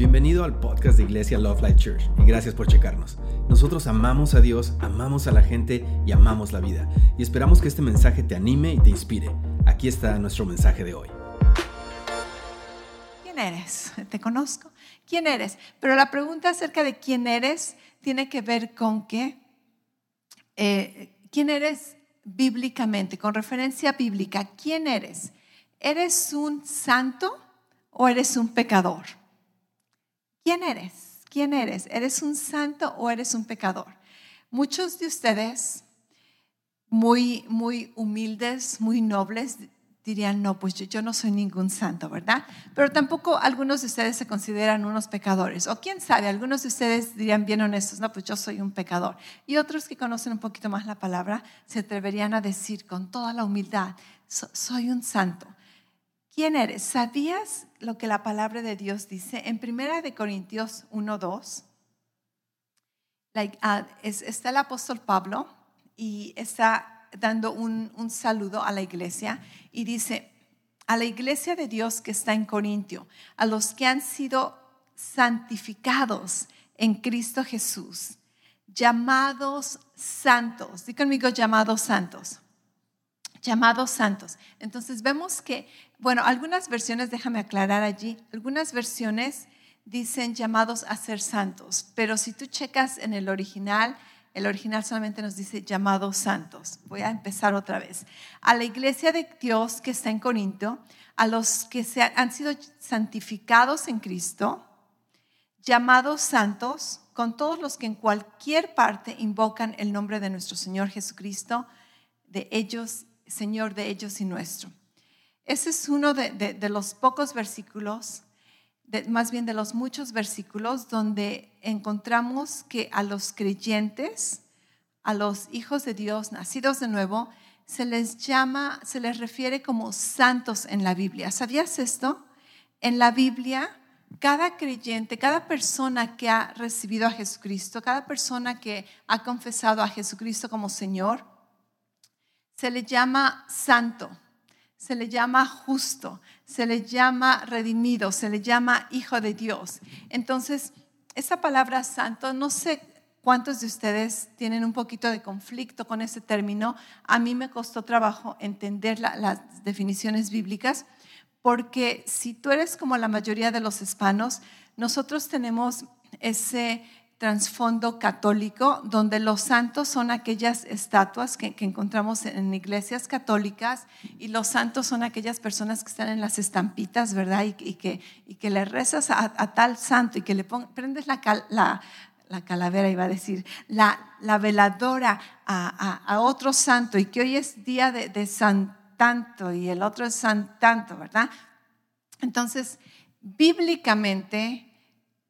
Bienvenido al podcast de Iglesia Love Life Church y gracias por checarnos. Nosotros amamos a Dios, amamos a la gente y amamos la vida. Y esperamos que este mensaje te anime y te inspire. Aquí está nuestro mensaje de hoy. ¿Quién eres? ¿Te conozco? ¿Quién eres? Pero la pregunta acerca de quién eres tiene que ver con qué. Eh, ¿Quién eres bíblicamente? Con referencia bíblica, ¿quién eres? ¿Eres un santo o eres un pecador? ¿Quién eres? ¿Quién eres? ¿Eres un santo o eres un pecador? Muchos de ustedes, muy, muy humildes, muy nobles, dirían, no, pues yo, no soy ningún santo, ¿verdad? Pero tampoco algunos de ustedes se consideran unos pecadores. O quién sabe, algunos de ustedes dirían bien honestos, no, pues yo soy un pecador. Y otros que conocen un poquito más la palabra se atreverían a decir con toda la humildad, soy un santo. ¿Quién eres? ¿Sabías lo que la palabra de Dios dice? En Primera de Corintios 1.2 ah, está el apóstol Pablo y está dando un, saludo a la iglesia y dice, a la iglesia de Dios que está en Corintio, a los que han sido santificados en Cristo Jesús, llamados santos. Dí conmigo llamados santos llamados santos. Entonces vemos que, bueno, algunas versiones, déjame aclarar allí, algunas versiones dicen llamados a ser santos, pero si tú checas en el original, el original solamente nos dice llamados santos. Voy a empezar otra vez. A la iglesia de Dios que está en Corinto, a los que se han sido santificados en Cristo, llamados santos, con todos los que en cualquier parte invocan el nombre de nuestro Señor Jesucristo, de ellos Señor de ellos y nuestro. Ese es uno de, los pocos versículos, más bien de los muchos versículos donde encontramos que a los creyentes, a los hijos de Dios nacidos de nuevo, se les llama, se les refiere como santos en la Biblia. ¿Sabías esto? En la Biblia, cada creyente, cada persona que ha recibido a Jesucristo, cada persona que ha confesado a Jesucristo como Señor, se le llama santo, se le llama justo, se le llama redimido, se le llama hijo de Dios. Entonces, esa palabra santo, no sé cuántos de ustedes tienen un poquito de conflicto con ese término. A mí me costó trabajo entender las definiciones bíblicas, porque si tú eres como la mayoría de los hispanos, nosotros tenemos ese trasfondo católico, donde los santos son aquellas estatuas que, encontramos en iglesias católicas y los santos son aquellas personas que están en las estampitas, ¿verdad? Y, que, y que le rezas a, tal santo y que le prendes la, la, calavera, iba a decir, la, la veladora a, otro santo y que hoy es día de, de y el otro es San Tanto, ¿verdad? Entonces, bíblicamente,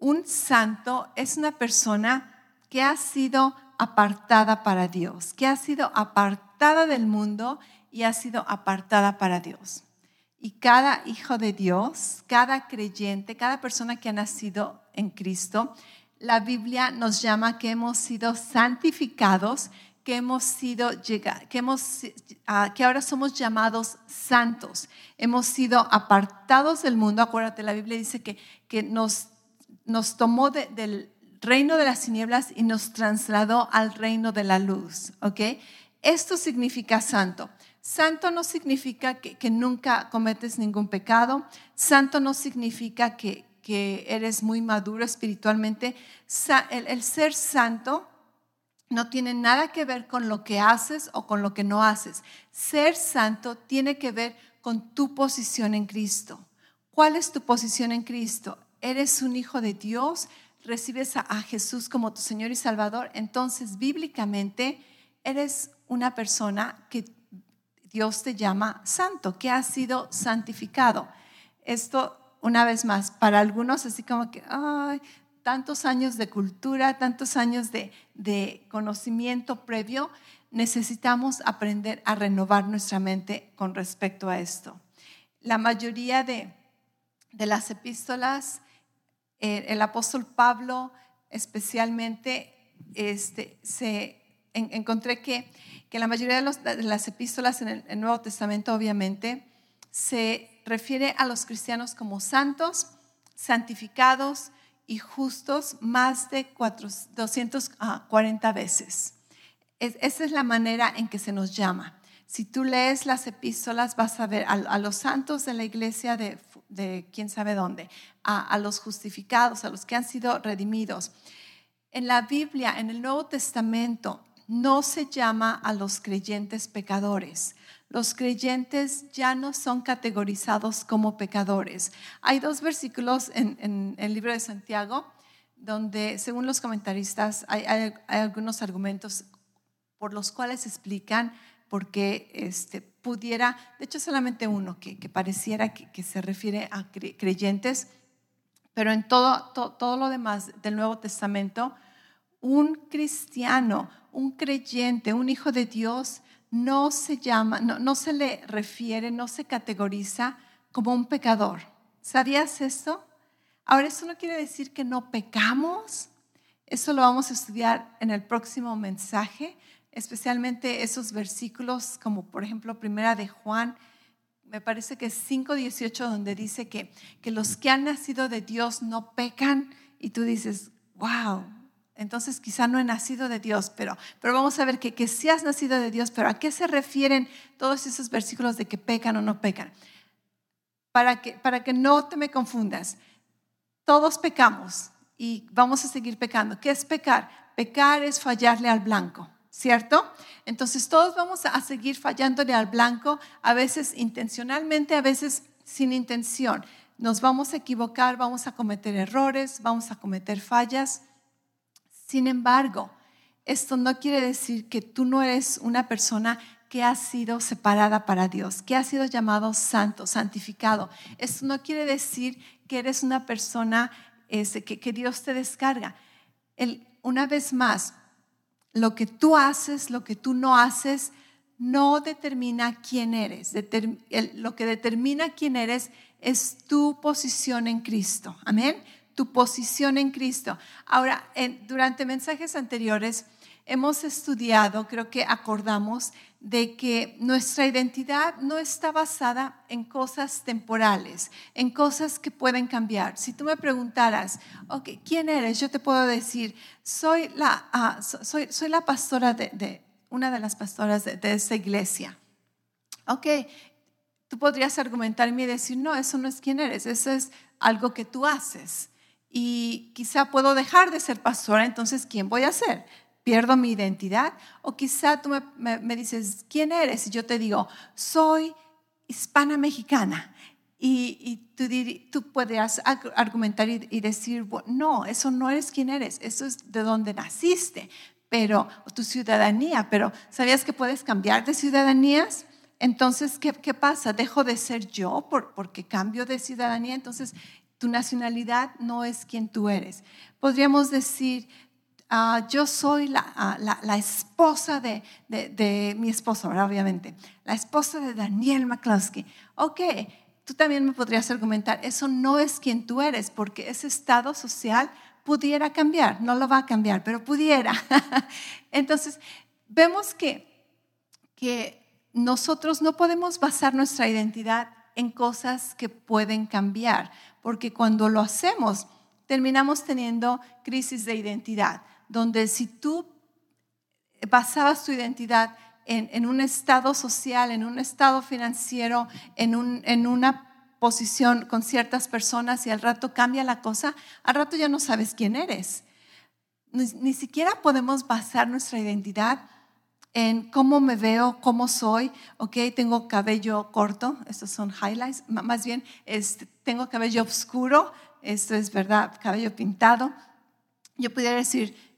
un santo es una persona que ha sido apartada para Dios, que ha sido apartada del mundo y ha sido apartada para Dios. Y cada hijo de Dios, cada creyente, cada persona que ha nacido en Cristo, la Biblia nos llama que hemos sido santificados, que hemos sido que hemos ah, que ahora somos llamados santos. Hemos sido apartados del mundo. Acuérdate, la Biblia dice que, que nos nos tomó del reino de las tinieblas y nos trasladó al reino de la luz. Esto significa santo. Santo no significa que, nunca cometes ningún pecado. Santo no significa que, eres muy maduro espiritualmente. el ser santo no tiene nada que ver con lo que haces o con lo que no haces. Ser santo tiene que ver con tu posición en Cristo. ¿Cuál es tu posición en Cristo? Eres un hijo de Dios, recibes a, Jesús como tu Señor y Salvador, entonces bíblicamente eres una persona que Dios te llama santo, que ha sido santificado. Esto, una vez más, para algunos así como que, ay, tantos años de cultura, tantos años de, de conocimiento previo, necesitamos aprender a renovar nuestra mente con respecto a esto. La mayoría de, de las epístolas eh, el apóstol Pablo especialmente, este, se, encontré que, que, la mayoría de, las epístolas en el, Nuevo Testamento obviamente se refiere a los cristianos como santos, santificados, y justos más de 240 veces. esa es la manera en que se nos llama. Si tú lees las epístolas, vas a ver a, los santos de la iglesia de, quién sabe dónde, a, los justificados, a los que han sido redimidos. En la Biblia, en el Nuevo Testamento, no se llama a los creyentes pecadores. Los creyentes ya no son categorizados como pecadores. Hay dos versículos en, el libro de Santiago donde, según los comentaristas, hay, algunos argumentos por los cuales explican porque este, pudiera, de hecho solamente uno que, pareciera que, se refiere a creyentes, pero en todo, todo lo demás del Nuevo Testamento, un cristiano, un creyente, un hijo de Dios, no se llama, no, no se le refiere, no se categoriza como un pecador. ¿Sabías esto? Ahora, eso no quiere decir que no pecamos. Eso lo vamos a estudiar en el próximo mensaje, especialmente esos versículos como por ejemplo Primera de Juan, me parece que es 5.18 donde dice que, que los que han nacido de Dios no pecan y tú dices, wow, entonces quizá no he nacido de Dios, pero, pero vamos a ver que, que sí has nacido de Dios, pero ¿a qué se refieren todos esos versículos de que pecan o no pecan? Para que, para que no te me confundas, todos pecamos y vamos a seguir pecando. ¿Qué es pecar? Pecar es fallarle al blanco. ¿Cierto? Entonces todos vamos a seguir fallándole al blanco, a veces intencionalmente, a veces sin intención. Nos vamos a equivocar, vamos a cometer errores, vamos a cometer fallas. Sin embargo, esto no quiere decir que tú no eres una persona que ha sido separada para Dios, que ha sido llamado santo, santificado. Esto no quiere decir que eres una persona este, que, Dios te descarga. una vez más, lo que tú haces, lo que tú no haces, no determina quién eres. lo que determina quién eres es tu posición en Cristo. Amén. Tu posición en Cristo. Ahora, durante mensajes anteriores hemos estudiado, creo que acordamos, de que nuestra identidad no está basada en cosas temporales, en cosas que pueden cambiar. Si tú me preguntaras, okay, ¿quién eres? Yo te puedo decir, soy la, ah, soy, soy, la pastora de, una de las pastoras de, de esta iglesia. Ok, tú podrías argumentarme y decir, no, eso no es quién eres, eso es algo que tú haces. Y quizá puedo dejar de ser pastora, entonces, ¿quién voy a ser? Pierdo mi identidad. O quizá tú me, dices, ¿quién eres? Y yo te digo, soy hispana mexicana. Y, tú, tú, podrías argumentar y, decir, no, eso no eres quién eres, eso es de donde naciste, pero tu ciudadanía, pero ¿sabías que puedes cambiar de ciudadanías? Entonces, ¿qué, qué pasa? ¿Dejo de ser yo por, porque cambio de ciudadanía? Entonces, tu nacionalidad no es quien tú eres. Podríamos decir, Ah, yo soy ah, la, la, esposa de, de, mi esposo, obviamente, la esposa de Daniel McCluskey. Ok, tú también me podrías argumentar, eso no es quien tú eres, porque ese estado social pudiera cambiar, no lo va a cambiar, pero pudiera. Entonces, vemos que, que nosotros no podemos basar nuestra identidad en cosas que pueden cambiar, porque cuando lo hacemos, terminamos teniendo crisis de identidad donde si tú basabas tu identidad en, un estado social, en un estado financiero, en, una posición con ciertas personas y al rato cambia la cosa, al rato ya no sabes quién eres. Ni, siquiera podemos basar nuestra identidad en cómo me veo, cómo soy, ok, tengo cabello corto, estos son highlights, más bien este, tengo cabello oscuro, esto es verdad, cabello pintado. Yo pudiera decir,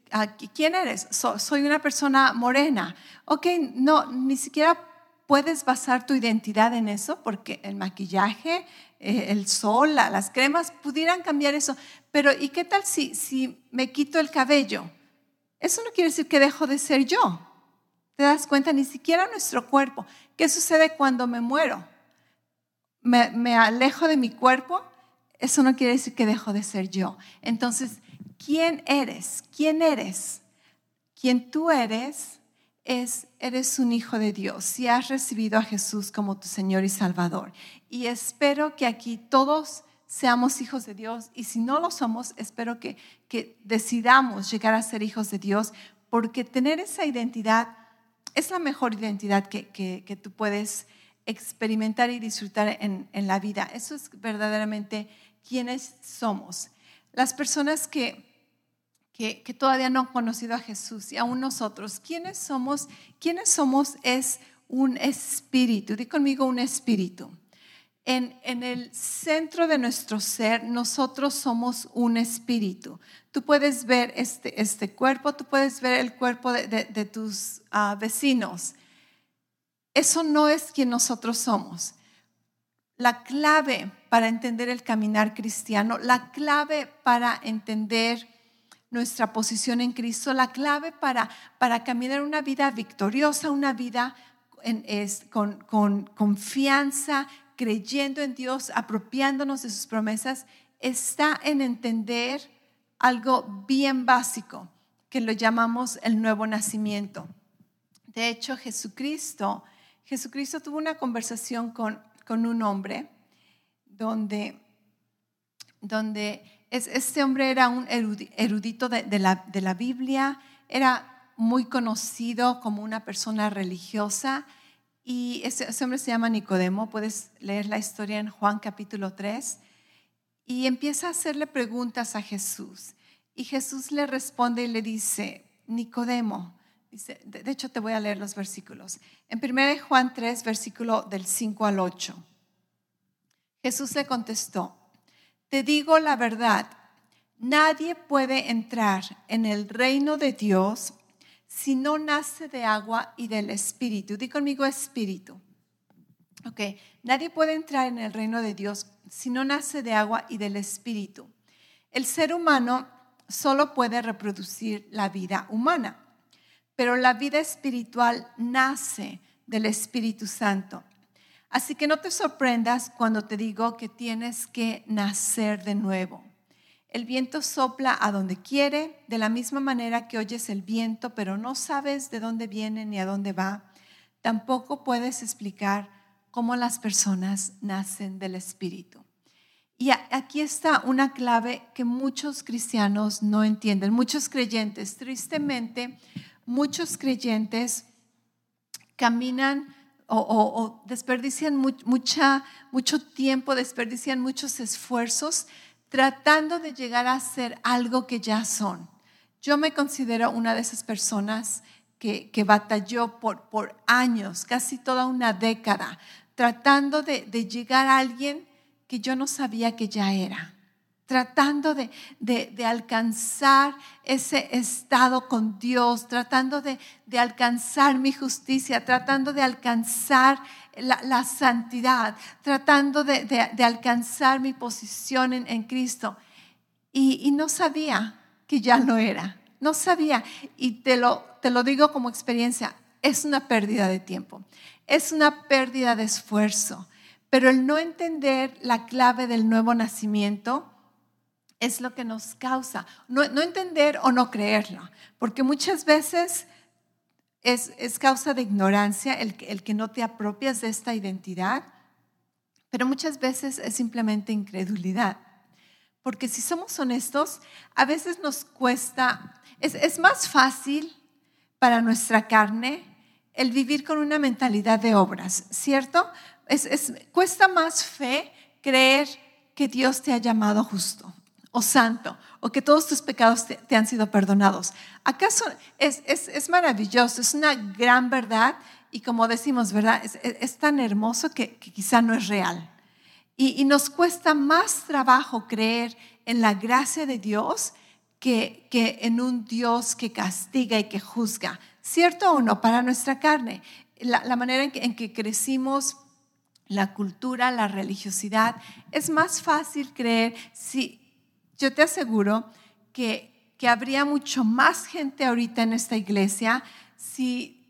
¿quién eres? soy una persona morena. Ok, no, ni siquiera puedes basar tu identidad en eso porque el maquillaje, eh, el sol, las cremas pudieran cambiar eso. Pero ¿y qué tal si, si me quito el cabello? Eso no quiere decir que dejo de ser yo. ¿Te das cuenta? Ni siquiera nuestro cuerpo. ¿Qué sucede cuando me muero? Me, me alejo de mi cuerpo. Eso no quiere decir que dejo de ser yo. Entonces, quién eres, quién eres. Quien tú eres es, eres un hijo de Dios, si has recibido a Jesús como tu Señor y Salvador. Y espero que aquí todos seamos hijos de Dios y si no lo somos, espero que, que decidamos llegar a ser hijos de Dios, porque tener esa identidad es la mejor identidad que, que, tú puedes experimentar y disfrutar en, en, la vida. Eso es verdaderamente quienes somos. Las personas que, que, todavía no han conocido a Jesús y aún nosotros, ¿quiénes somos? ¿Quiénes somos? Es un espíritu. Di conmigo un espíritu. En, en, el centro de nuestro ser, nosotros somos un espíritu. Tú puedes ver este, este cuerpo, tú puedes ver el cuerpo de, de, tus uh, vecinos. Eso no es quien nosotros somos. La clave para entender el caminar cristiano, la clave para entender nuestra posición en Cristo, la clave para, para caminar una vida victoriosa, una vida con confianza, creyendo en Dios, apropiándonos de sus promesas, está en entender algo bien básico que lo llamamos el nuevo nacimiento. De hecho, Jesucristo, Jesucristo tuvo una conversación con, con un hombre donde, donde este hombre era un erudito de, la, de la Biblia, era muy conocido como una persona religiosa y ese, hombre se llama Nicodemo, puedes leer la historia en Juan capítulo 3, y empieza a hacerle preguntas a Jesús. Y Jesús le responde y le dice, Nicodemo, dice, de, hecho te voy a leer los versículos. En 1 Juan 3, versículo del 5 al 8. Jesús le contestó, te digo la verdad, nadie puede entrar en el reino de Dios si no nace de agua y del espíritu. Di conmigo espíritu. Ok, nadie puede entrar en el reino de Dios si no nace de agua y del espíritu. El ser humano solo puede reproducir la vida humana, pero la vida espiritual nace del Espíritu Santo. Así que no te sorprendas cuando te digo que tienes que nacer de nuevo. El viento sopla a donde quiere, de la misma manera que oyes el viento, pero no sabes de dónde viene ni a dónde va. Tampoco puedes explicar cómo las personas nacen del Espíritu. Y aquí está una clave que muchos cristianos no entienden, muchos creyentes. Tristemente, muchos creyentes caminan o, desperdician mucha, mucho tiempo, desperdician muchos esfuerzos tratando de llegar a ser algo que ya son. Yo me considero una de esas personas que, batalló por, por años, casi toda una década, tratando de llegar a alguien que yo no sabía que ya era tratando de, de, alcanzar ese estado con Dios, tratando de, de alcanzar mi justicia, tratando de alcanzar la, santidad, tratando de, alcanzar mi posición en, Cristo. Y, y, no sabía que ya no era, no sabía. Y te lo, te lo digo como experiencia, es una pérdida de tiempo, es una pérdida de esfuerzo. Pero el no entender la clave del nuevo nacimiento, es lo que nos causa. No, entender o no creerlo, porque muchas veces es, causa de ignorancia el, el que no te apropias de esta identidad, pero muchas veces es simplemente incredulidad. Porque si somos honestos, a veces nos cuesta, es, más fácil para nuestra carne el vivir con una mentalidad de obras, ¿cierto? Es, cuesta más fe creer que Dios te ha llamado justo o santo, o que todos tus pecados te, han sido perdonados. ¿Acaso es, es, maravilloso, es una gran verdad? Y como decimos, ¿verdad? Es, tan hermoso que, quizá no es real. Y, y, nos cuesta más trabajo creer en la gracia de Dios que, que en un Dios que castiga y que juzga. ¿Cierto o no? Para nuestra carne. La, la manera en que, en que crecimos la cultura, la religiosidad, es más fácil creer si yo te aseguro que, que habría mucho más gente ahorita en esta iglesia si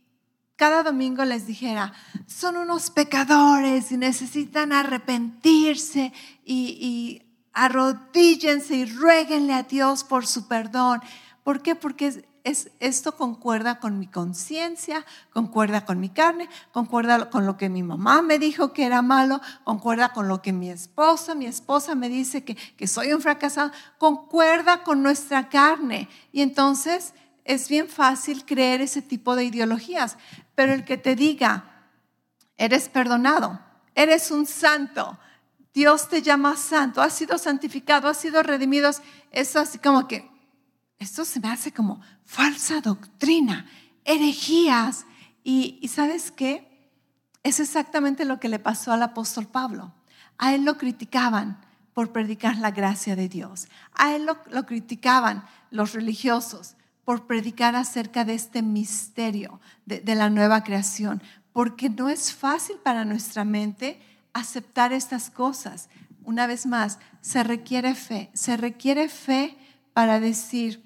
cada domingo les dijera, son unos pecadores y necesitan arrepentirse y, y arrodíllense y ruéguenle a Dios por su perdón. ¿Por qué? Porque es, esto concuerda con mi conciencia, concuerda con mi carne, concuerda con lo que mi mamá me dijo que era malo, concuerda con lo que mi esposa, mi esposa me dice que, que soy un fracasado, concuerda con nuestra carne. Y entonces es bien fácil creer ese tipo de ideologías, pero el que te diga, eres perdonado, eres un santo, Dios te llama santo, has sido santificado, has sido redimido, es así como que, esto se me hace como falsa doctrina, herejías. Y, y sabes qué? Es exactamente lo que le pasó al apóstol Pablo. A él lo criticaban por predicar la gracia de Dios. A él lo, lo criticaban los religiosos por predicar acerca de este misterio de, la nueva creación, porque no es fácil para nuestra mente aceptar estas cosas. Una vez más, se requiere fe, se requiere fe para decir,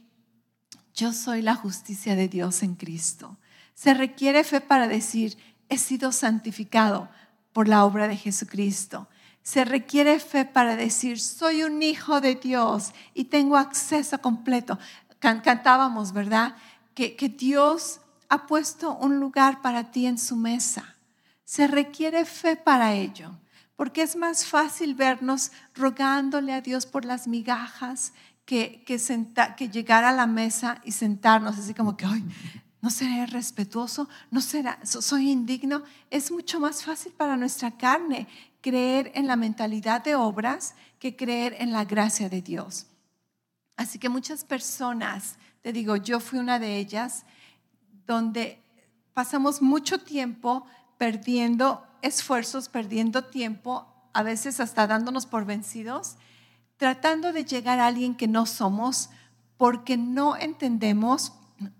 yo soy la justicia de Dios en Cristo. Se requiere fe para decir, he sido santificado por la obra de Jesucristo. Se requiere fe para decir, soy un hijo de Dios y tengo acceso completo cantábamos, ¿verdad? Que, que Dios ha puesto un lugar para ti en su mesa. Se requiere fe para ello, porque es más fácil vernos rogándole a Dios por las migajas que, que, que llegar a la mesa y sentarnos así como que, ay, no seré respetuoso, no será, soy indigno. Es mucho más fácil para nuestra carne creer en la mentalidad de obras que creer en la gracia de Dios. Así que muchas personas, te digo, yo fui una de ellas, donde pasamos mucho tiempo perdiendo esfuerzos, perdiendo tiempo, a veces hasta dándonos por vencidos, tratando de llegar a alguien que no somos porque no entendemos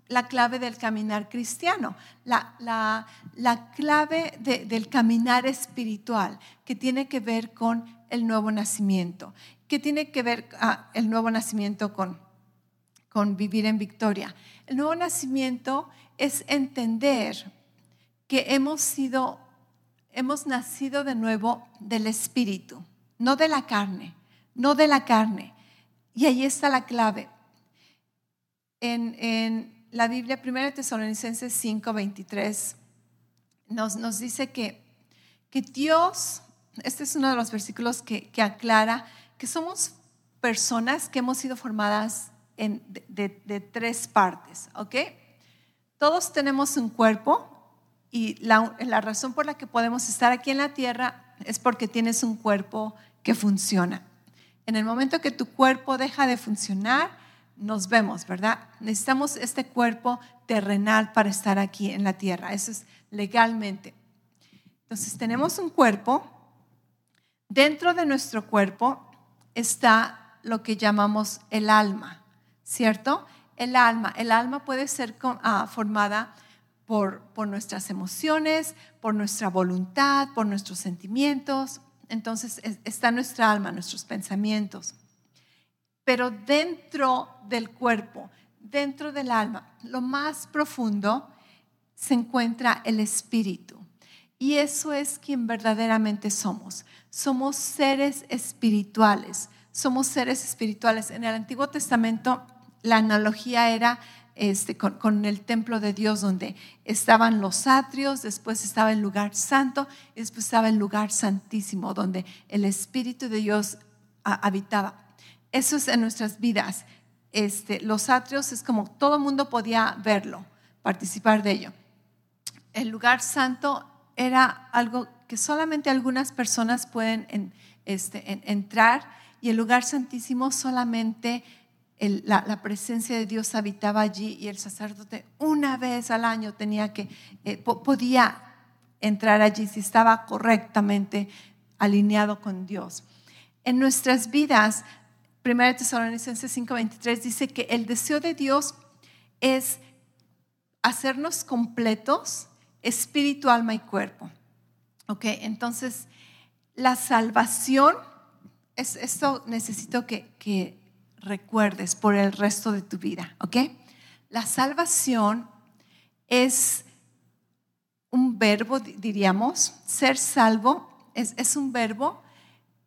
la clave del caminar cristiano, la, la, clave del caminar espiritual, que tiene que ver con el nuevo nacimiento. ¿Qué tiene que ver ah, el nuevo nacimiento con, con vivir en victoria? El nuevo nacimiento es entender que hemos sido, hemos nacido de nuevo del Espíritu, no de la carne, no de la carne. Y ahí está la clave. En, en la Biblia, 1 Tesalonicenses 5, 23, nos, nos dice que, que Dios, este es uno de los versículos que, que aclara que somos personas que hemos sido formadas en, de, tres partes, ¿ok? Todos tenemos un cuerpo y la, la razón por la que podemos estar aquí en la tierra es porque tienes un cuerpo que funciona. En el momento que tu cuerpo deja de funcionar, nos vemos, ¿verdad? Necesitamos este cuerpo terrenal para estar aquí en la tierra. Eso es legalmente. Entonces tenemos un cuerpo. Dentro de nuestro cuerpo está lo que llamamos el alma, ¿cierto? El alma. El alma puede ser ah, formada por, por nuestras emociones, por nuestra voluntad, por nuestros sentimientos. Entonces está nuestra alma, nuestros pensamientos. Pero dentro del cuerpo, dentro del alma, lo más profundo, se encuentra el espíritu. Y eso es quien verdaderamente somos. Somos seres espirituales. Somos seres espirituales. En el Antiguo Testamento la analogía era este, con, el templo de Dios donde estaban los atrios, después estaba el lugar santo y después estaba el lugar santísimo donde el Espíritu de Dios habitaba. Eso es en nuestras vidas. Este, los atrios es como todo el mundo podía verlo, participar de ello. El lugar santo era algo que solamente algunas personas pueden este, entrar y el lugar santísimo solamente la, presencia de Dios habitaba allí y el sacerdote una vez al año tenía que, eh, podía entrar allí si estaba correctamente alineado con Dios. En nuestras vidas, 1 Tesalonicenses 5:23 dice que el deseo de Dios es hacernos completos espíritu, alma y cuerpo. Ok, entonces la salvación, es, esto necesito que, que recuerdes por el resto de tu vida. Ok, la salvación es un verbo, diríamos, ser salvo es, es, un verbo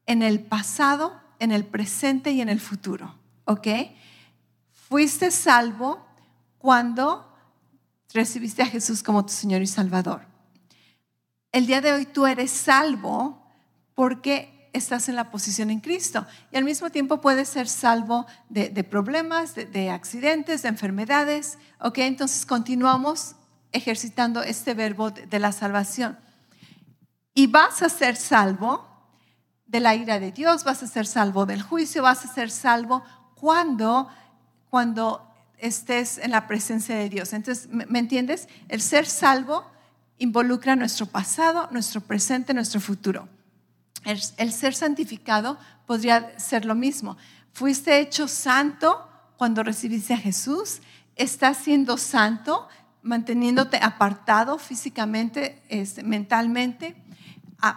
en el pasado, en el presente y en el futuro. ¿Ok? Fuiste salvo cuando recibiste a Jesús como tu Señor y Salvador. El día de hoy tú eres salvo porque estás en la posición en Cristo y al mismo tiempo puedes ser salvo de, problemas, de, accidentes, de enfermedades. ¿Ok? Entonces continuamos ejercitando este verbo de, de la salvación. Y vas a ser salvo de la ira de Dios, vas a ser salvo del juicio, vas a ser salvo cuando, cuando estés en la presencia de Dios. Entonces, ¿me entiendes? El ser salvo involucra nuestro pasado, nuestro presente, nuestro futuro. El, ser santificado podría ser lo mismo. Fuiste hecho santo cuando recibiste a Jesús, estás siendo santo, manteniéndote apartado físicamente, este, mentalmente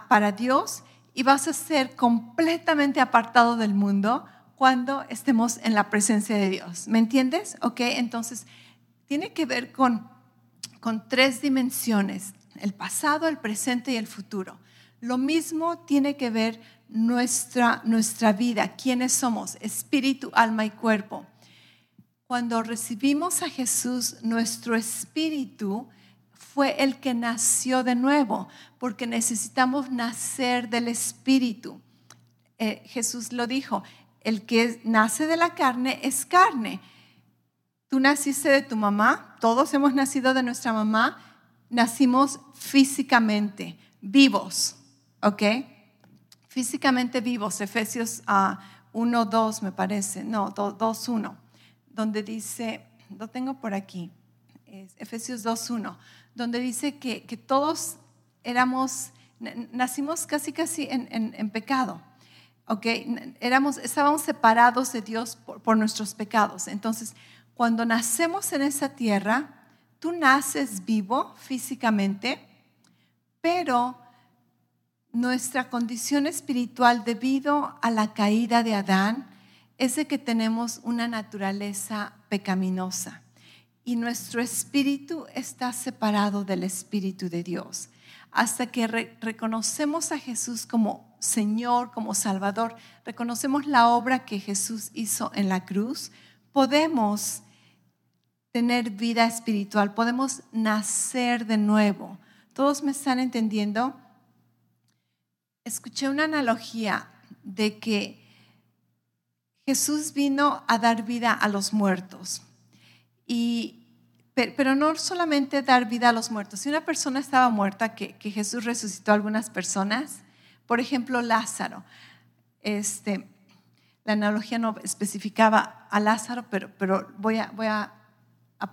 para Dios y vas a ser completamente apartado del mundo cuando estemos en la presencia de Dios. ¿Me entiendes? Ok, entonces tiene que ver con, con tres dimensiones, el pasado, el presente y el futuro. Lo mismo tiene que ver nuestra, nuestra vida, quiénes somos, espíritu, alma y cuerpo. Cuando recibimos a Jesús, nuestro espíritu fue el que nació de nuevo, porque necesitamos nacer del espíritu. Eh, Jesús lo dijo, el que nace de la carne es carne. Tú naciste de tu mamá, todos hemos nacido de nuestra mamá, nacimos físicamente, vivos, ¿ok? Físicamente vivos, Efesios 1, ah, 2 me parece, no, 2, 1, donde dice, lo tengo por aquí, Efesios 2, 1, donde dice que, todos éramos, nacimos casi casi en pecado Okay, Éramos, estábamos separados de Dios por, nuestros pecados. Entonces, cuando nacemos en esa tierra, tú naces vivo físicamente, pero nuestra condición espiritual debido a la caída de Adán es de que tenemos una naturaleza pecaminosa y nuestro espíritu está separado del espíritu de Dios. Hasta que reconocemos a Jesús como Señor, como Salvador, reconocemos la obra que Jesús hizo en la cruz, podemos tener vida espiritual, podemos nacer de nuevo. ¿Todos me están entendiendo? Escuché una analogía de que Jesús vino a dar vida a los muertos. Y, pero no solamente dar vida a los muertos. Si una persona estaba muerta, que, Jesús resucitó a algunas personas, por ejemplo, Lázaro. Este, la analogía no especificaba a Lázaro, pero, pero voy, a, voy a,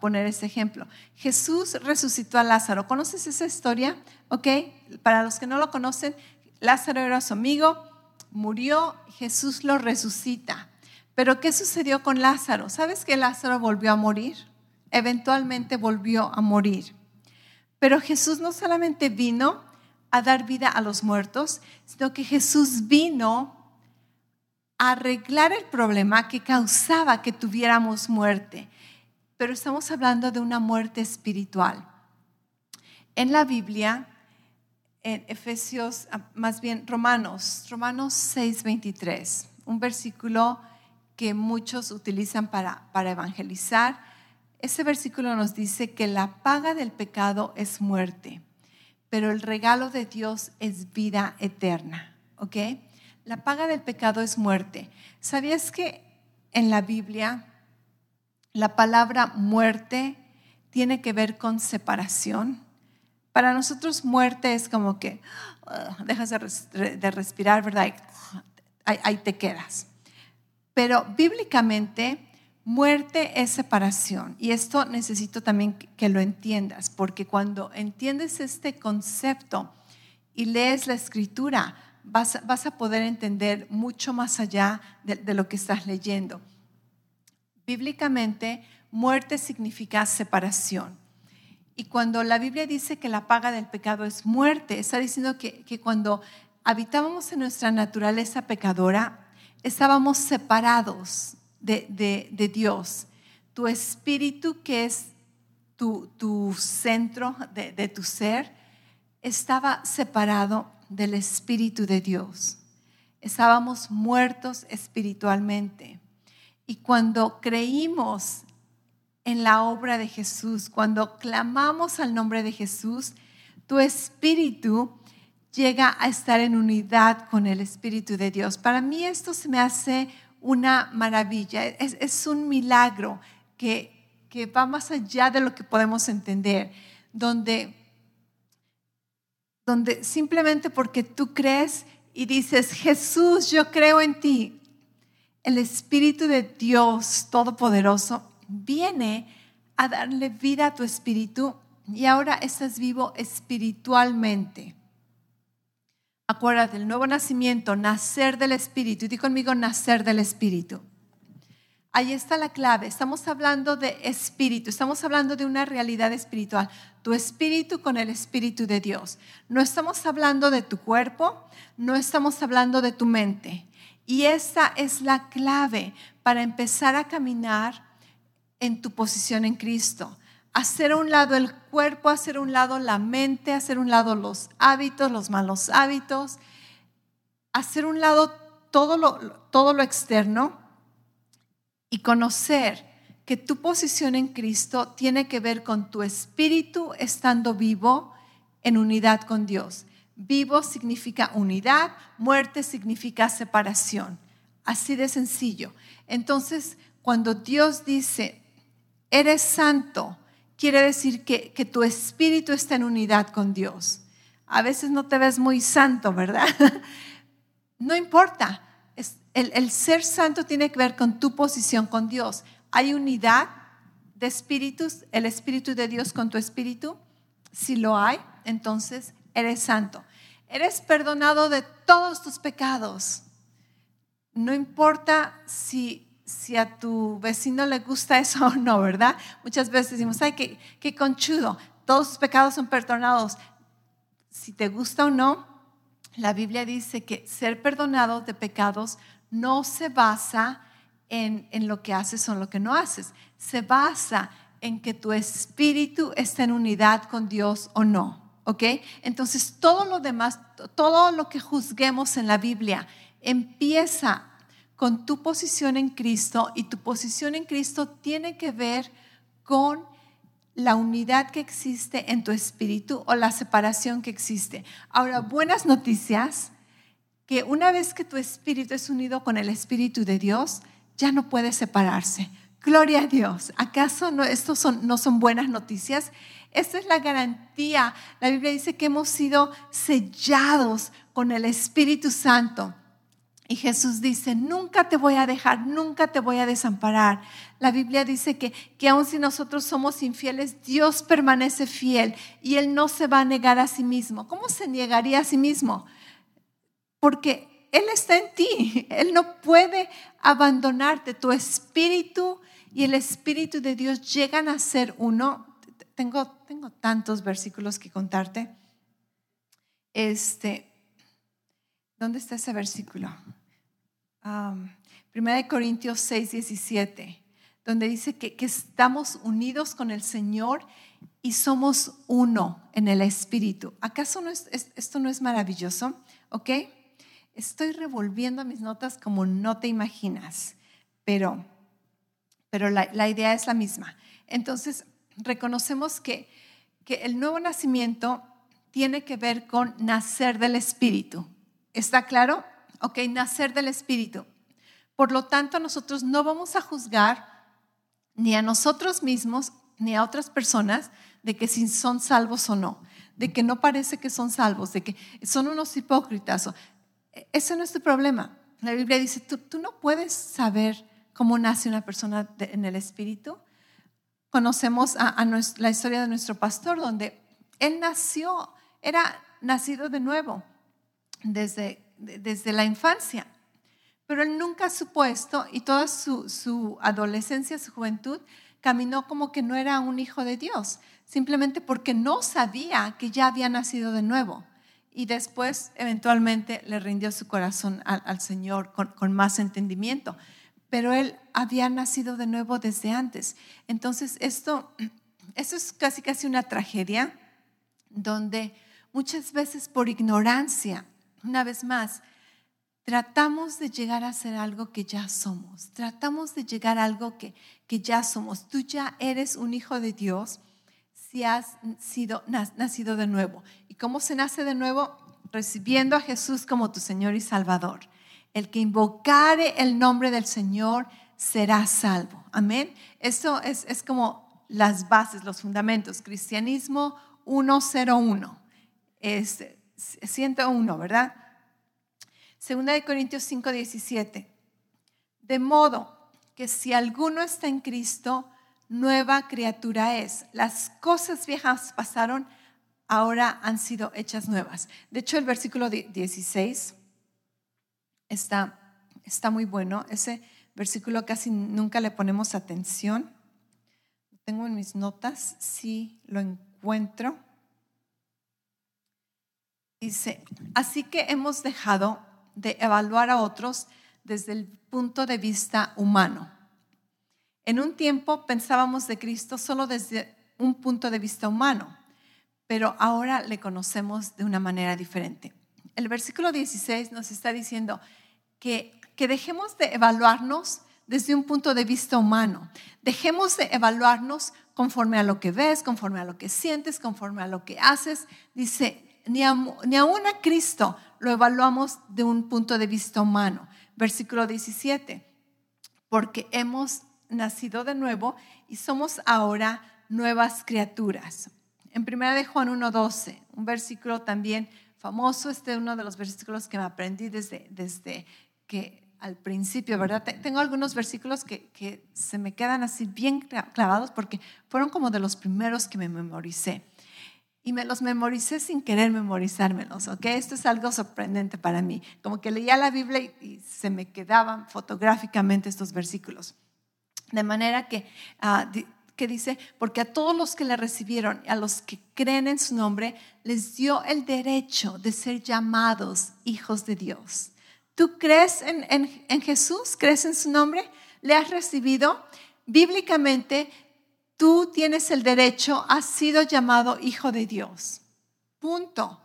poner ese ejemplo. Jesús resucitó a Lázaro. ¿Conoces esa historia? ¿Ok? Para los que no lo conocen, Lázaro era su amigo, murió, Jesús lo resucita. Pero ¿qué sucedió con Lázaro? ¿Sabes que Lázaro volvió a morir? Eventualmente volvió a morir. Pero Jesús no solamente vino a dar vida a los muertos, sino que Jesús vino a arreglar el problema que causaba que tuviéramos muerte. Pero estamos hablando de una muerte espiritual. En la Biblia, en Efesios, ah, más bien Romanos, Romanos 6:23, un versículo que muchos utilizan para, para evangelizar, ese versículo nos dice que la paga del pecado es muerte pero el regalo de Dios es vida eterna, ¿ok? La paga del pecado es muerte. ¿Sabías que en la Biblia la palabra muerte tiene que ver con separación? Para nosotros muerte es como que dejas de, respirar, ¿verdad? ahí te quedas. Pero bíblicamente Muerte es separación. Y esto necesito también que lo entiendas, porque cuando entiendes este concepto y lees la escritura, vas, a poder entender mucho más allá de, de lo que estás leyendo. Bíblicamente, muerte significa separación. Y cuando la Biblia dice que la paga del pecado es muerte, está diciendo que, que, cuando habitábamos en nuestra naturaleza pecadora, estábamos separados de, Dios. Tu espíritu, que es tu, centro de, de tu ser, estaba separado del espíritu de Dios. Estábamos muertos espiritualmente. Y cuando creímos en la obra de Jesús. Cuando clamamos al nombre de Jesús, tu espíritu llega a estar en unidad con el Espíritu de Dios. Para mí esto se me hace una maravilla, es, un milagro que, que va más allá de lo que podemos entender, donde, donde simplemente porque tú crees y dices, Jesús, yo creo en ti, el Espíritu de Dios Todopoderoso viene a darle vida a tu espíritu y ahora estás vivo espiritualmente. Acuérdate, el nuevo nacimiento, nacer del Espíritu. Y conmigo, nacer del Espíritu. Ahí está la clave. Estamos hablando de espíritu, estamos hablando de una realidad espiritual. Tu espíritu con el espíritu de Dios. No estamos hablando de tu cuerpo, no estamos hablando de tu mente. Y esa es la clave para empezar a caminar en tu posición en Cristo hacer a un lado el cuerpo, hacer a un lado la mente, hacer a un lado los hábitos, los malos hábitos, hacer a un lado todo lo, todo lo externo y conocer que tu posición en Cristo tiene que ver con tu espíritu estando vivo en unidad con Dios. Vivo significa unidad, muerte significa separación. Así de sencillo. Entonces, cuando Dios dice, eres santo, quiere decir que, tu espíritu está en unidad con Dios. A veces no te ves muy santo, ¿verdad? no importa. el, el ser santo tiene que ver con tu posición con Dios. Hay unidad de espíritus, el espíritu de Dios con tu espíritu. Si lo hay, entonces eres santo. Eres perdonado de todos tus pecados. No importa si si a tu vecino le gusta eso o no, ¿verdad? Muchas veces decimos, ay, qué, qué conchudo, todos sus pecados son perdonados. Si te gusta o no, la Biblia dice que ser perdonado de pecados no se basa en, en, lo que haces o en lo que no haces, se basa en que tu espíritu está en unidad con Dios o no, ¿ok? Entonces todo lo demás, todo lo que juzguemos en la Biblia empieza con tu posición en Cristo y tu posición en Cristo tiene que ver con la unidad que existe en tu espíritu o la separación que existe. Ahora, buenas noticias, que una vez que tu espíritu es unido con el espíritu de Dios, ya no puede separarse. Gloria a Dios. ¿Acaso no, estos son, no son buenas noticias? Esta es la garantía. La Biblia dice que hemos sido sellados con el Espíritu Santo. Y Jesús dice, nunca te voy a dejar, nunca te voy a desamparar. La Biblia dice que, que aun si nosotros somos infieles, Dios permanece fiel y Él no se va a negar a sí mismo. ¿Cómo se negaría a sí mismo? Porque Él está en ti, Él no puede abandonarte. Tu espíritu y el espíritu de Dios llegan a ser uno. Tengo, tengo tantos versículos que contarte. Este, ¿Dónde está ese versículo? Primera de Corintios 6, 17, donde dice que, estamos unidos con el Señor y somos uno en el Espíritu. ¿Acaso no es, esto no es maravilloso? ¿Ok? Estoy revolviendo mis notas como no te imaginas, pero, pero la, la idea es la misma. Entonces, reconocemos que, que el nuevo nacimiento tiene que ver con nacer del Espíritu. ¿Está claro? Ok, nacer del Espíritu. Por lo tanto, nosotros no vamos a juzgar ni a nosotros mismos ni a otras personas de que si son salvos o no, de que no parece que son salvos, de que son unos hipócritas. Ese no es tu problema. La Biblia dice, tú, tú no puedes saber cómo nace una persona en el Espíritu. Conocemos a, la historia de nuestro pastor, donde él nació, era nacido de nuevo desde desde la infancia. Pero él nunca supuesto, y toda su, su adolescencia, su juventud, caminó como que no era un hijo de Dios, simplemente porque no sabía que ya había nacido de nuevo. Y después, eventualmente, le rindió su corazón al, Señor con, con, más entendimiento. Pero él había nacido de nuevo desde antes. Entonces, esto, esto es casi, casi una tragedia donde muchas veces por ignorancia una vez más, tratamos de llegar a ser algo que ya somos. Tratamos de llegar a algo que, que ya somos. Tú ya eres un hijo de Dios si has sido, nacido de nuevo. ¿Y cómo se nace de nuevo? Recibiendo a Jesús como tu Señor y Salvador. El que invocare el nombre del Señor será salvo. Amén. Eso es, es como las bases, los fundamentos. Cristianismo 101. Es 101, ¿verdad? Segunda de Corintios 5, 17. De modo que si alguno está en Cristo, nueva criatura es. Las cosas viejas pasaron, ahora han sido hechas nuevas. De hecho, el versículo 16 está, está muy bueno. Ese versículo casi nunca le ponemos atención. Tengo en mis notas, si lo encuentro. Dice, así que hemos dejado de evaluar a otros desde el punto de vista humano. En un tiempo pensábamos de Cristo solo desde un punto de vista humano, pero ahora le conocemos de una manera diferente. El versículo 16 nos está diciendo que, que dejemos de evaluarnos desde un punto de vista humano. Dejemos de evaluarnos conforme a lo que ves, conforme a lo que sientes, conforme a lo que haces. Dice, ni, ni aún a Cristo lo evaluamos de un punto de vista humano. Versículo 17, porque hemos nacido de nuevo y somos ahora nuevas criaturas. En 1 de Juan 1.12, un versículo también famoso, este es uno de los versículos que me aprendí desde, desde que al principio, ¿verdad? Tengo algunos versículos que, que se me quedan así bien clavados porque fueron como de los primeros que me memoricé y me los memoricé sin querer memorizármelos, ¿ok? Esto es algo sorprendente para mí. Como que leía la Biblia y, se me quedaban fotográficamente estos versículos. De manera que, ah, que dice, porque a todos los que le recibieron, a los que creen en su nombre, les dio el derecho de ser llamados hijos de Dios. ¿Tú crees en, en Jesús? ¿Crees en su nombre? ¿Le has recibido? Bíblicamente tú tienes el derecho, has sido llamado hijo de Dios. Punto.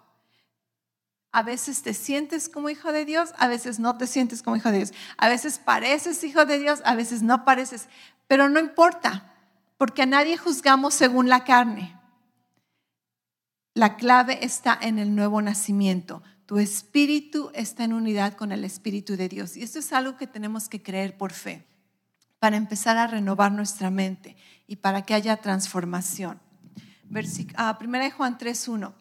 A veces te sientes como hijo de Dios, a veces no te sientes como hijo de Dios. A veces pareces hijo de Dios, a veces no pareces. Pero no importa, porque a nadie juzgamos según la carne. La clave está en el nuevo nacimiento. Tu espíritu está en unidad con el espíritu de Dios. Y esto es algo que tenemos que creer por fe para empezar a renovar nuestra mente y para que haya transformación. Ah, primera de Juan 3.1.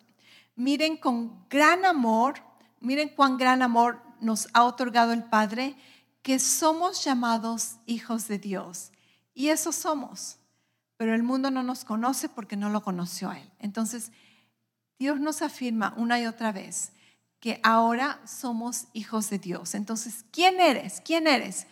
Miren con gran amor, miren cuán gran amor nos ha otorgado el Padre, que somos llamados hijos de Dios. Y eso somos. Pero el mundo no nos conoce porque no lo conoció a Él. Entonces, Dios nos afirma una y otra vez que ahora somos hijos de Dios. Entonces, ¿quién eres? ¿Quién eres?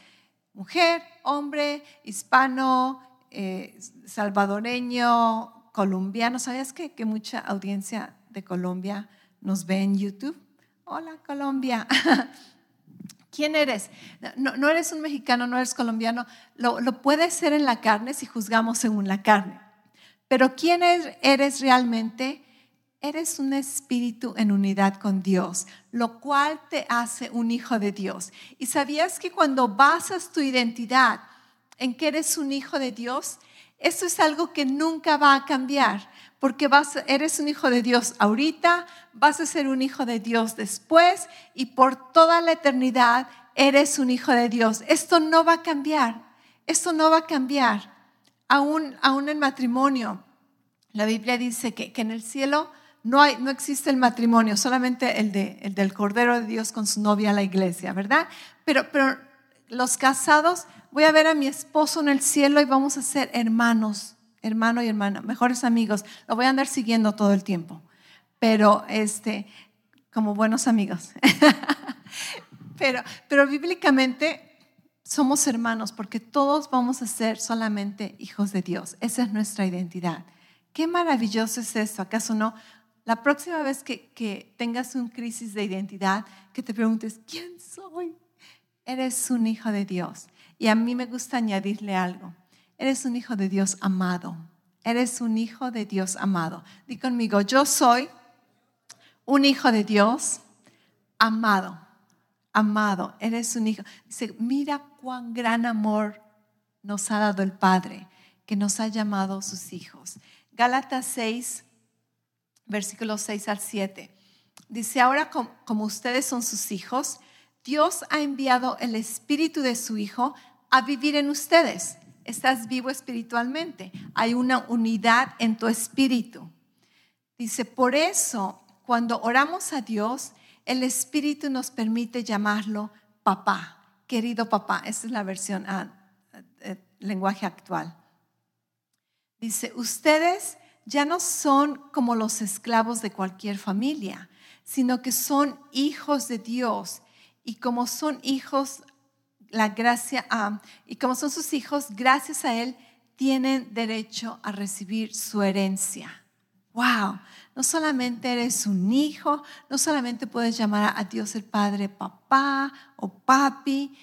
Mujer, hombre, hispano, eh, salvadoreño, colombiano. ¿Sabías que, que mucha audiencia de Colombia nos ve en YouTube? Hola Colombia. ¿Quién eres? No, eres un mexicano, no eres colombiano. Lo, lo, puedes ser en la carne si juzgamos según la carne. Pero ¿quién eres realmente? Eres un espíritu en unidad con Dios, lo cual te hace un hijo de Dios. ¿Y sabías que cuando basas tu identidad en que eres un hijo de Dios, eso es algo que nunca va a cambiar, porque vas, eres un hijo de Dios ahorita, vas a ser un hijo de Dios después y por toda la eternidad eres un hijo de Dios. Esto no va a cambiar, esto no va a cambiar. Aún, aún en matrimonio, la Biblia dice que, que en el cielo no, hay, no existe el matrimonio, solamente el, de, el del Cordero de Dios con su novia, la iglesia, ¿verdad? Pero, pero los casados voy a ver a mi esposo en el cielo y vamos a ser hermanos, hermano y hermana, mejores amigos. Lo voy a andar siguiendo todo el tiempo, pero este, como buenos amigos. pero, pero bíblicamente somos hermanos porque todos vamos a ser solamente hijos de Dios. Esa es nuestra identidad. Qué maravilloso es esto, ¿acaso no? La próxima vez que, que tengas un crisis de identidad, que te preguntes, ¿quién soy? Eres un hijo de Dios. Y a mí me gusta añadirle algo. Eres un hijo de Dios amado. Eres un hijo de Dios amado. Di conmigo, yo soy un hijo de Dios amado. amado, eres un hijo. Dice, mira cuán gran amor nos ha dado el Padre, que nos ha llamado sus hijos. Gálatas 6, versículos 6 al 7. Dice, ahora como ustedes son sus hijos, Dios ha enviado el Espíritu de su Hijo a vivir en ustedes. Estás vivo espiritualmente. Hay una unidad en tu espíritu. Dice, por eso, cuando oramos a Dios, el Espíritu nos permite llamarlo papá, querido papá. Esa es la versión, ah, eh, lenguaje actual. Dice, ustedes ya no son como los esclavos de cualquier familia, sino que son hijos de Dios. Y como son hijos, la gracia, ah, y como son sus hijos, gracias a Él, tienen derecho a recibir su herencia. Wow, no solamente eres un hijo, no solamente puedes llamar a Dios el Padre papá o papi,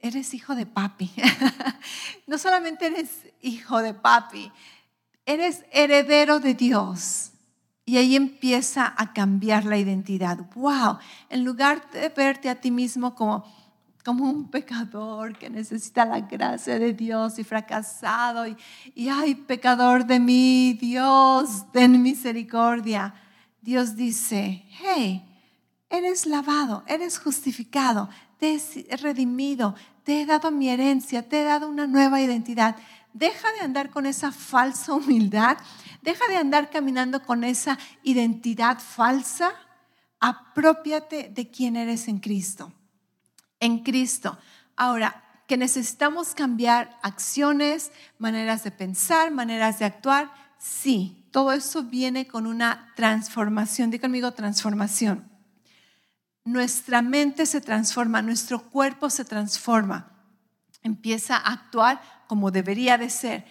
eres hijo de papi. no solamente eres hijo de papi, eres heredero de Dios. Y ahí empieza a cambiar la identidad. Wow, en lugar de verte a ti mismo como como un pecador que necesita la gracia de Dios y fracasado y, y ay, pecador de mí, Dios, ten misericordia. Dios dice, hey, eres lavado, eres justificado, te he redimido, te he dado mi herencia, te he dado una nueva identidad. Deja de andar con esa falsa humildad, deja de andar caminando con esa identidad falsa, apropiate de quién eres en Cristo en Cristo. Ahora, que necesitamos cambiar acciones, maneras de pensar, maneras de actuar, sí, todo eso viene con una transformación. Dí conmigo transformación. Nuestra mente se transforma, nuestro cuerpo se transforma, empieza a actuar como debería de ser,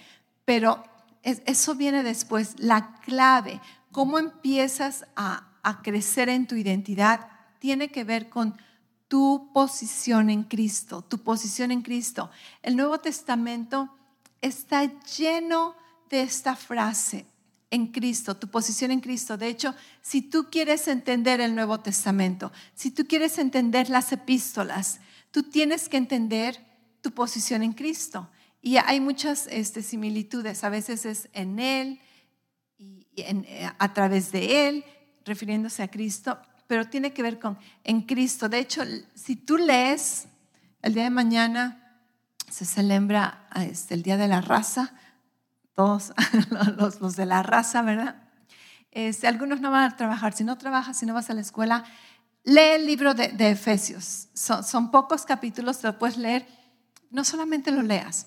pero eso viene después. La clave, cómo empiezas a, a crecer en tu identidad, tiene que ver con tu posición en Cristo, tu posición en Cristo. El Nuevo Testamento está lleno de esta frase, en Cristo, tu posición en Cristo. De hecho, si tú quieres entender el Nuevo Testamento, si tú quieres entender las epístolas, tú tienes que entender tu posición en Cristo. Y hay muchas este, similitudes, a veces es en Él y eh, a través de Él, refiriéndose a Cristo, pero tiene que ver con en Cristo. De hecho, si tú lees, el día de mañana se celebra este, el Día de la Raza, todos los, de la raza, ¿verdad? Este, algunos no van a trabajar, si no trabajas, si no vas a la escuela, lee el libro de, Efesios. Son, pocos capítulos, te lo puedes leer, no solamente lo leas.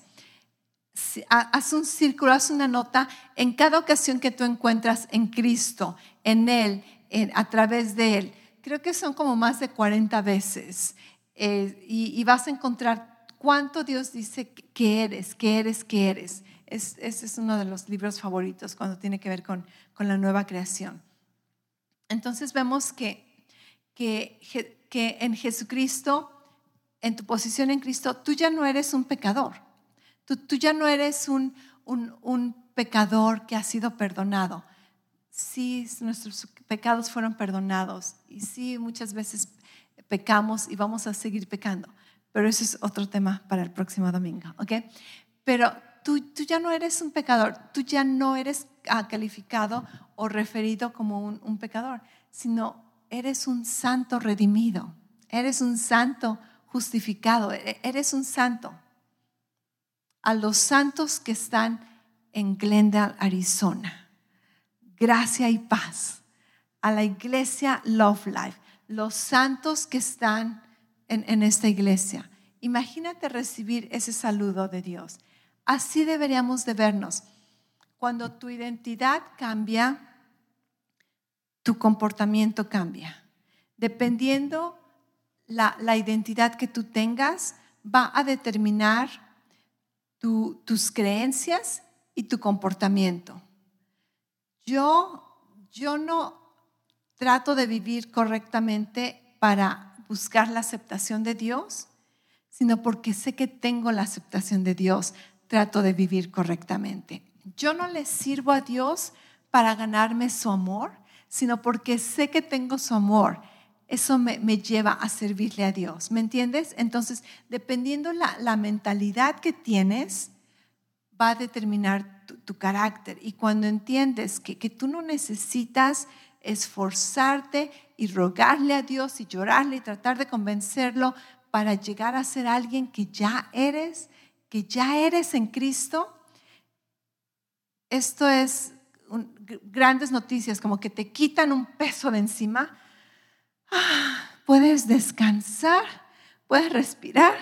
Haz un círculo, haz una nota en cada ocasión que tú encuentras en Cristo, en Él, a través de Él. Creo que son como más de 40 veces. Eh, y, vas a encontrar cuánto Dios dice que eres, que eres, que eres. Es, ese es uno de los libros favoritos cuando tiene que ver con, la nueva creación. Entonces vemos que, que en Jesucristo, en tu posición en Cristo, tú ya no eres un pecador. Tú, ya no eres un, un, un pecador que ha sido perdonado sí, nuestros pecados fueron perdonados y sí, muchas veces pecamos y vamos a seguir pecando, pero eso es otro tema para el próximo domingo, ¿ok? Pero tú, tú ya no eres un pecador, tú ya no eres ah, calificado o referido como un, un pecador, sino eres un santo redimido, eres un santo justificado, e, eres un santo. A los santos que están en Glendale, Arizona gracia y paz a la iglesia Love Life, los santos que están en, esta iglesia. Imagínate recibir ese saludo de Dios. Así deberíamos de vernos. Cuando tu identidad cambia, tu comportamiento cambia. Dependiendo la, la identidad que tú tengas, va a determinar tus creencias y tu comportamiento. Yo, yo no trato de vivir correctamente para buscar la aceptación de Dios, sino porque sé que tengo la aceptación de Dios, trato de vivir correctamente. Yo no le sirvo a Dios para ganarme su amor, sino porque sé que tengo su amor. Eso me, lleva a servirle a Dios. ¿Me entiendes? Entonces, dependiendo la, la mentalidad que tienes, va a determinar tu, carácter. Y cuando entiendes que, que tú no necesitas esforzarte y rogarle a Dios y llorarle y tratar de convencerlo para llegar a ser alguien que ya eres, que ya eres en Cristo, esto es grandes noticias, como que te quitan un peso de encima. Puedes descansar, puedes respirar,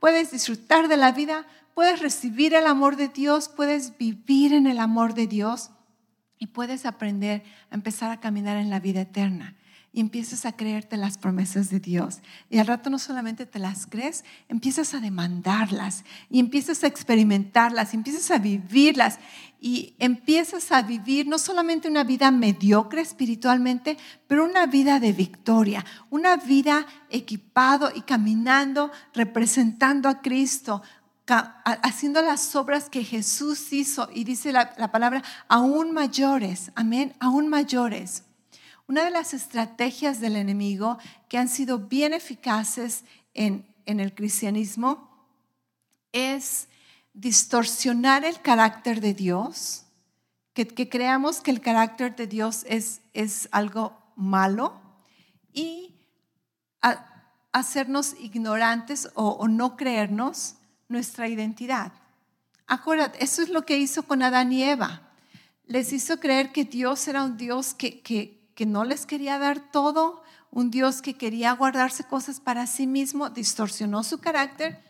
puedes disfrutar de la vida, puedes recibir el amor de Dios, puedes vivir en el amor de Dios y puedes aprender a empezar a caminar en la vida eterna y empiezas a creerte las promesas de Dios. Y al rato no solamente te las crees, empiezas a demandarlas y empiezas a experimentarlas, y empiezas a vivirlas y empiezas a vivir no solamente una vida mediocre espiritualmente, pero una vida de victoria, una vida equipado y caminando, representando a Cristo, haciendo las obras que Jesús hizo y dice la, la, palabra aún mayores, amén, aún mayores. Una de las estrategias del enemigo que han sido bien eficaces en, el cristianismo es distorsionar el carácter de Dios, que, creamos que el carácter de Dios es, es algo malo y hacernos ignorantes o, o, no creernos nuestra identidad. Acuérdate, eso es lo que hizo con Adán y Eva. Les hizo creer que Dios era un Dios que, que, que no les quería dar todo, un Dios que quería guardarse cosas para sí mismo, distorsionó su carácter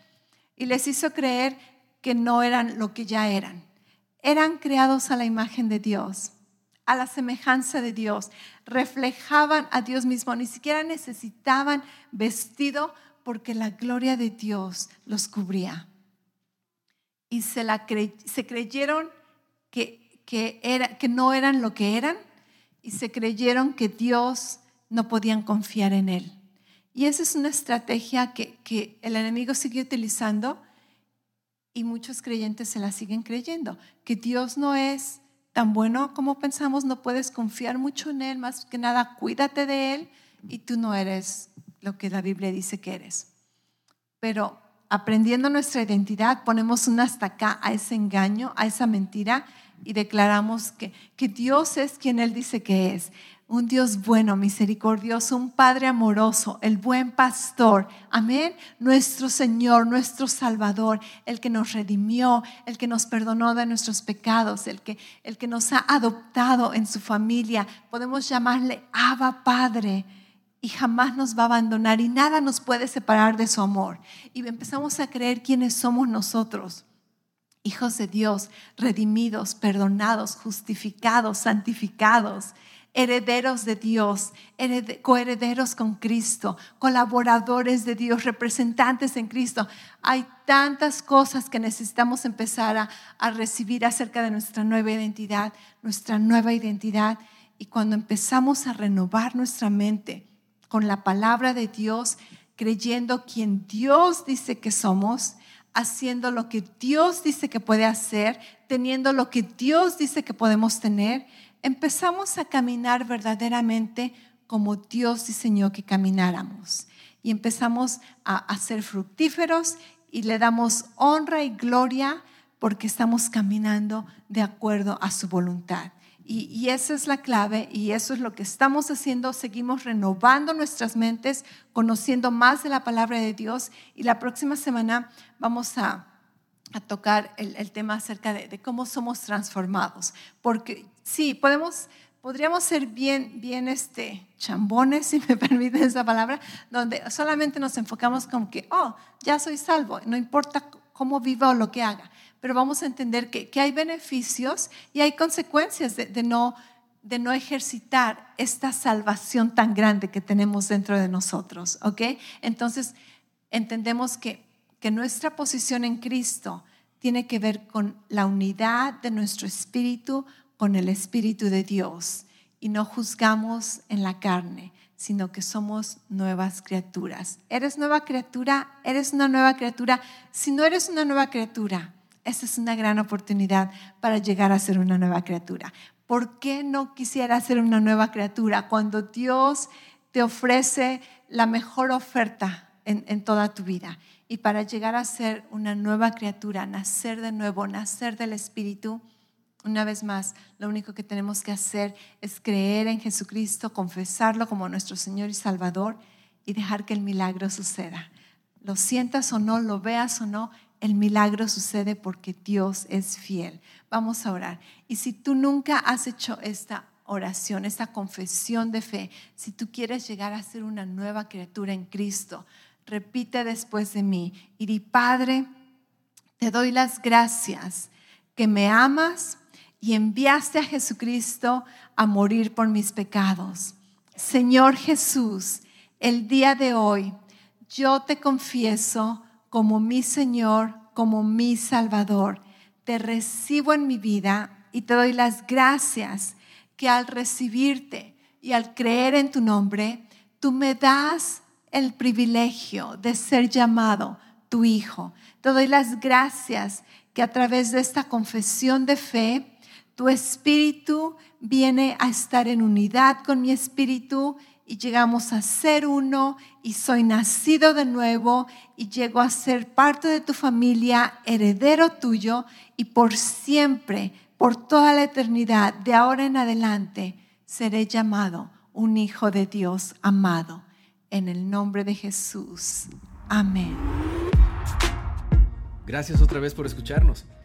y les hizo creer que no eran lo que ya eran. Eran creados a la imagen de Dios, a la semejanza de Dios, reflejaban a Dios mismo, ni siquiera necesitaban vestido porque la gloria de Dios los cubría. Y se, creyeron que no eran lo que eran y se creyeron que Dios no podían confiar en Él. Y esa es una estrategia que, el enemigo sigue utilizando y muchos creyentes se la siguen creyendo, que Dios no es tan bueno como pensamos, no puedes confiar mucho en Él, más que nada cuídate de Él y tú no eres lo que la Biblia dice que eres. Pero aprendiendo nuestra identidad, ponemos un hasta acá a ese engaño, a esa mentira y declaramos que, que Dios es quien Él dice que es. Un Dios bueno, misericordioso, un Padre amoroso, el buen pastor. Amén. Nuestro Señor, nuestro Salvador, el que nos redimió, el que nos perdonó de nuestros pecados, el que, el que nos ha adoptado en su familia. Podemos llamarle Abba Padre y jamás nos va a abandonar y nada nos puede separar de su amor. Y empezamos a creer quiénes somos nosotros hijos de Dios, redimidos, perdonados, justificados, santificados, herederos de Dios, coherederos con Cristo, colaboradores de Dios, representantes en Cristo. Hay tantas cosas que necesitamos empezar a, recibir acerca de nuestra nueva identidad, nuestra nueva identidad. Y cuando empezamos a renovar nuestra mente con la palabra de Dios, creyendo quien Dios dice que somos, haciendo lo que Dios dice que puede hacer, teniendo lo que Dios dice que podemos tener, empezamos a caminar verdaderamente como Dios diseñó que camináramos. Y empezamos a, ser fructíferos y le damos honra y gloria porque estamos caminando de acuerdo a su voluntad. Y, esa es la clave y eso es lo que estamos haciendo. Seguimos renovando nuestras mentes, conociendo más de la palabra de Dios y la próxima semana vamos a, tocar el, tema acerca de, cómo somos transformados. Porque sí, podemos, podríamos ser bien, bien este, chambones, si me permiten esa palabra, donde solamente nos enfocamos como que, oh, ya soy salvo, no importa cómo viva o lo que haga pero vamos a entender que, hay beneficios y hay consecuencias de, no, de no ejercitar esta salvación tan grande que tenemos dentro de nosotros, ¿ok? Entonces, entendemos que, que nuestra posición en Cristo tiene que ver con la unidad de nuestro espíritu con el espíritu de Dios y no juzgamos en la carne, sino que somos nuevas criaturas. ¿Eres nueva criatura? ¿Eres una nueva criatura? Si no eres una nueva criatura, esa es una gran oportunidad para llegar a ser una nueva criatura. ¿Por qué no quisiera ser una nueva criatura cuando Dios te ofrece la mejor oferta en, en toda tu vida. Y para llegar a ser una nueva criatura, nacer de nuevo, nacer del Espíritu, una vez más, lo único que tenemos que hacer es creer en Jesucristo, confesarlo como nuestro Señor y Salvador y dejar que el milagro suceda. Lo sientas o no, lo veas o no, el milagro sucede porque Dios es fiel. Vamos a orar. Y si tú nunca has hecho esta oración, esta confesión de fe, si tú quieres llegar a ser una nueva criatura en Cristo, repite después de mí y di, Padre, te doy las gracias que me amas y enviaste a Jesucristo a morir por mis pecados. Señor Jesús, el día de hoy yo te confieso como mi Señor, como mi Salvador. Te recibo en mi vida y te doy las gracias que al recibirte y al creer en tu nombre, tú me das el privilegio de ser llamado tu Hijo. Te doy las gracias que a través de esta confesión de fe, tu espíritu viene a estar en unidad con mi espíritu y llegamos a ser uno y soy nacido de nuevo y llego a ser parte de tu familia, heredero tuyo y por siempre, por toda la eternidad, de ahora en adelante, seré llamado un hijo de Dios amado. En el nombre de Jesús. Amén. Gracias otra vez por escucharnos.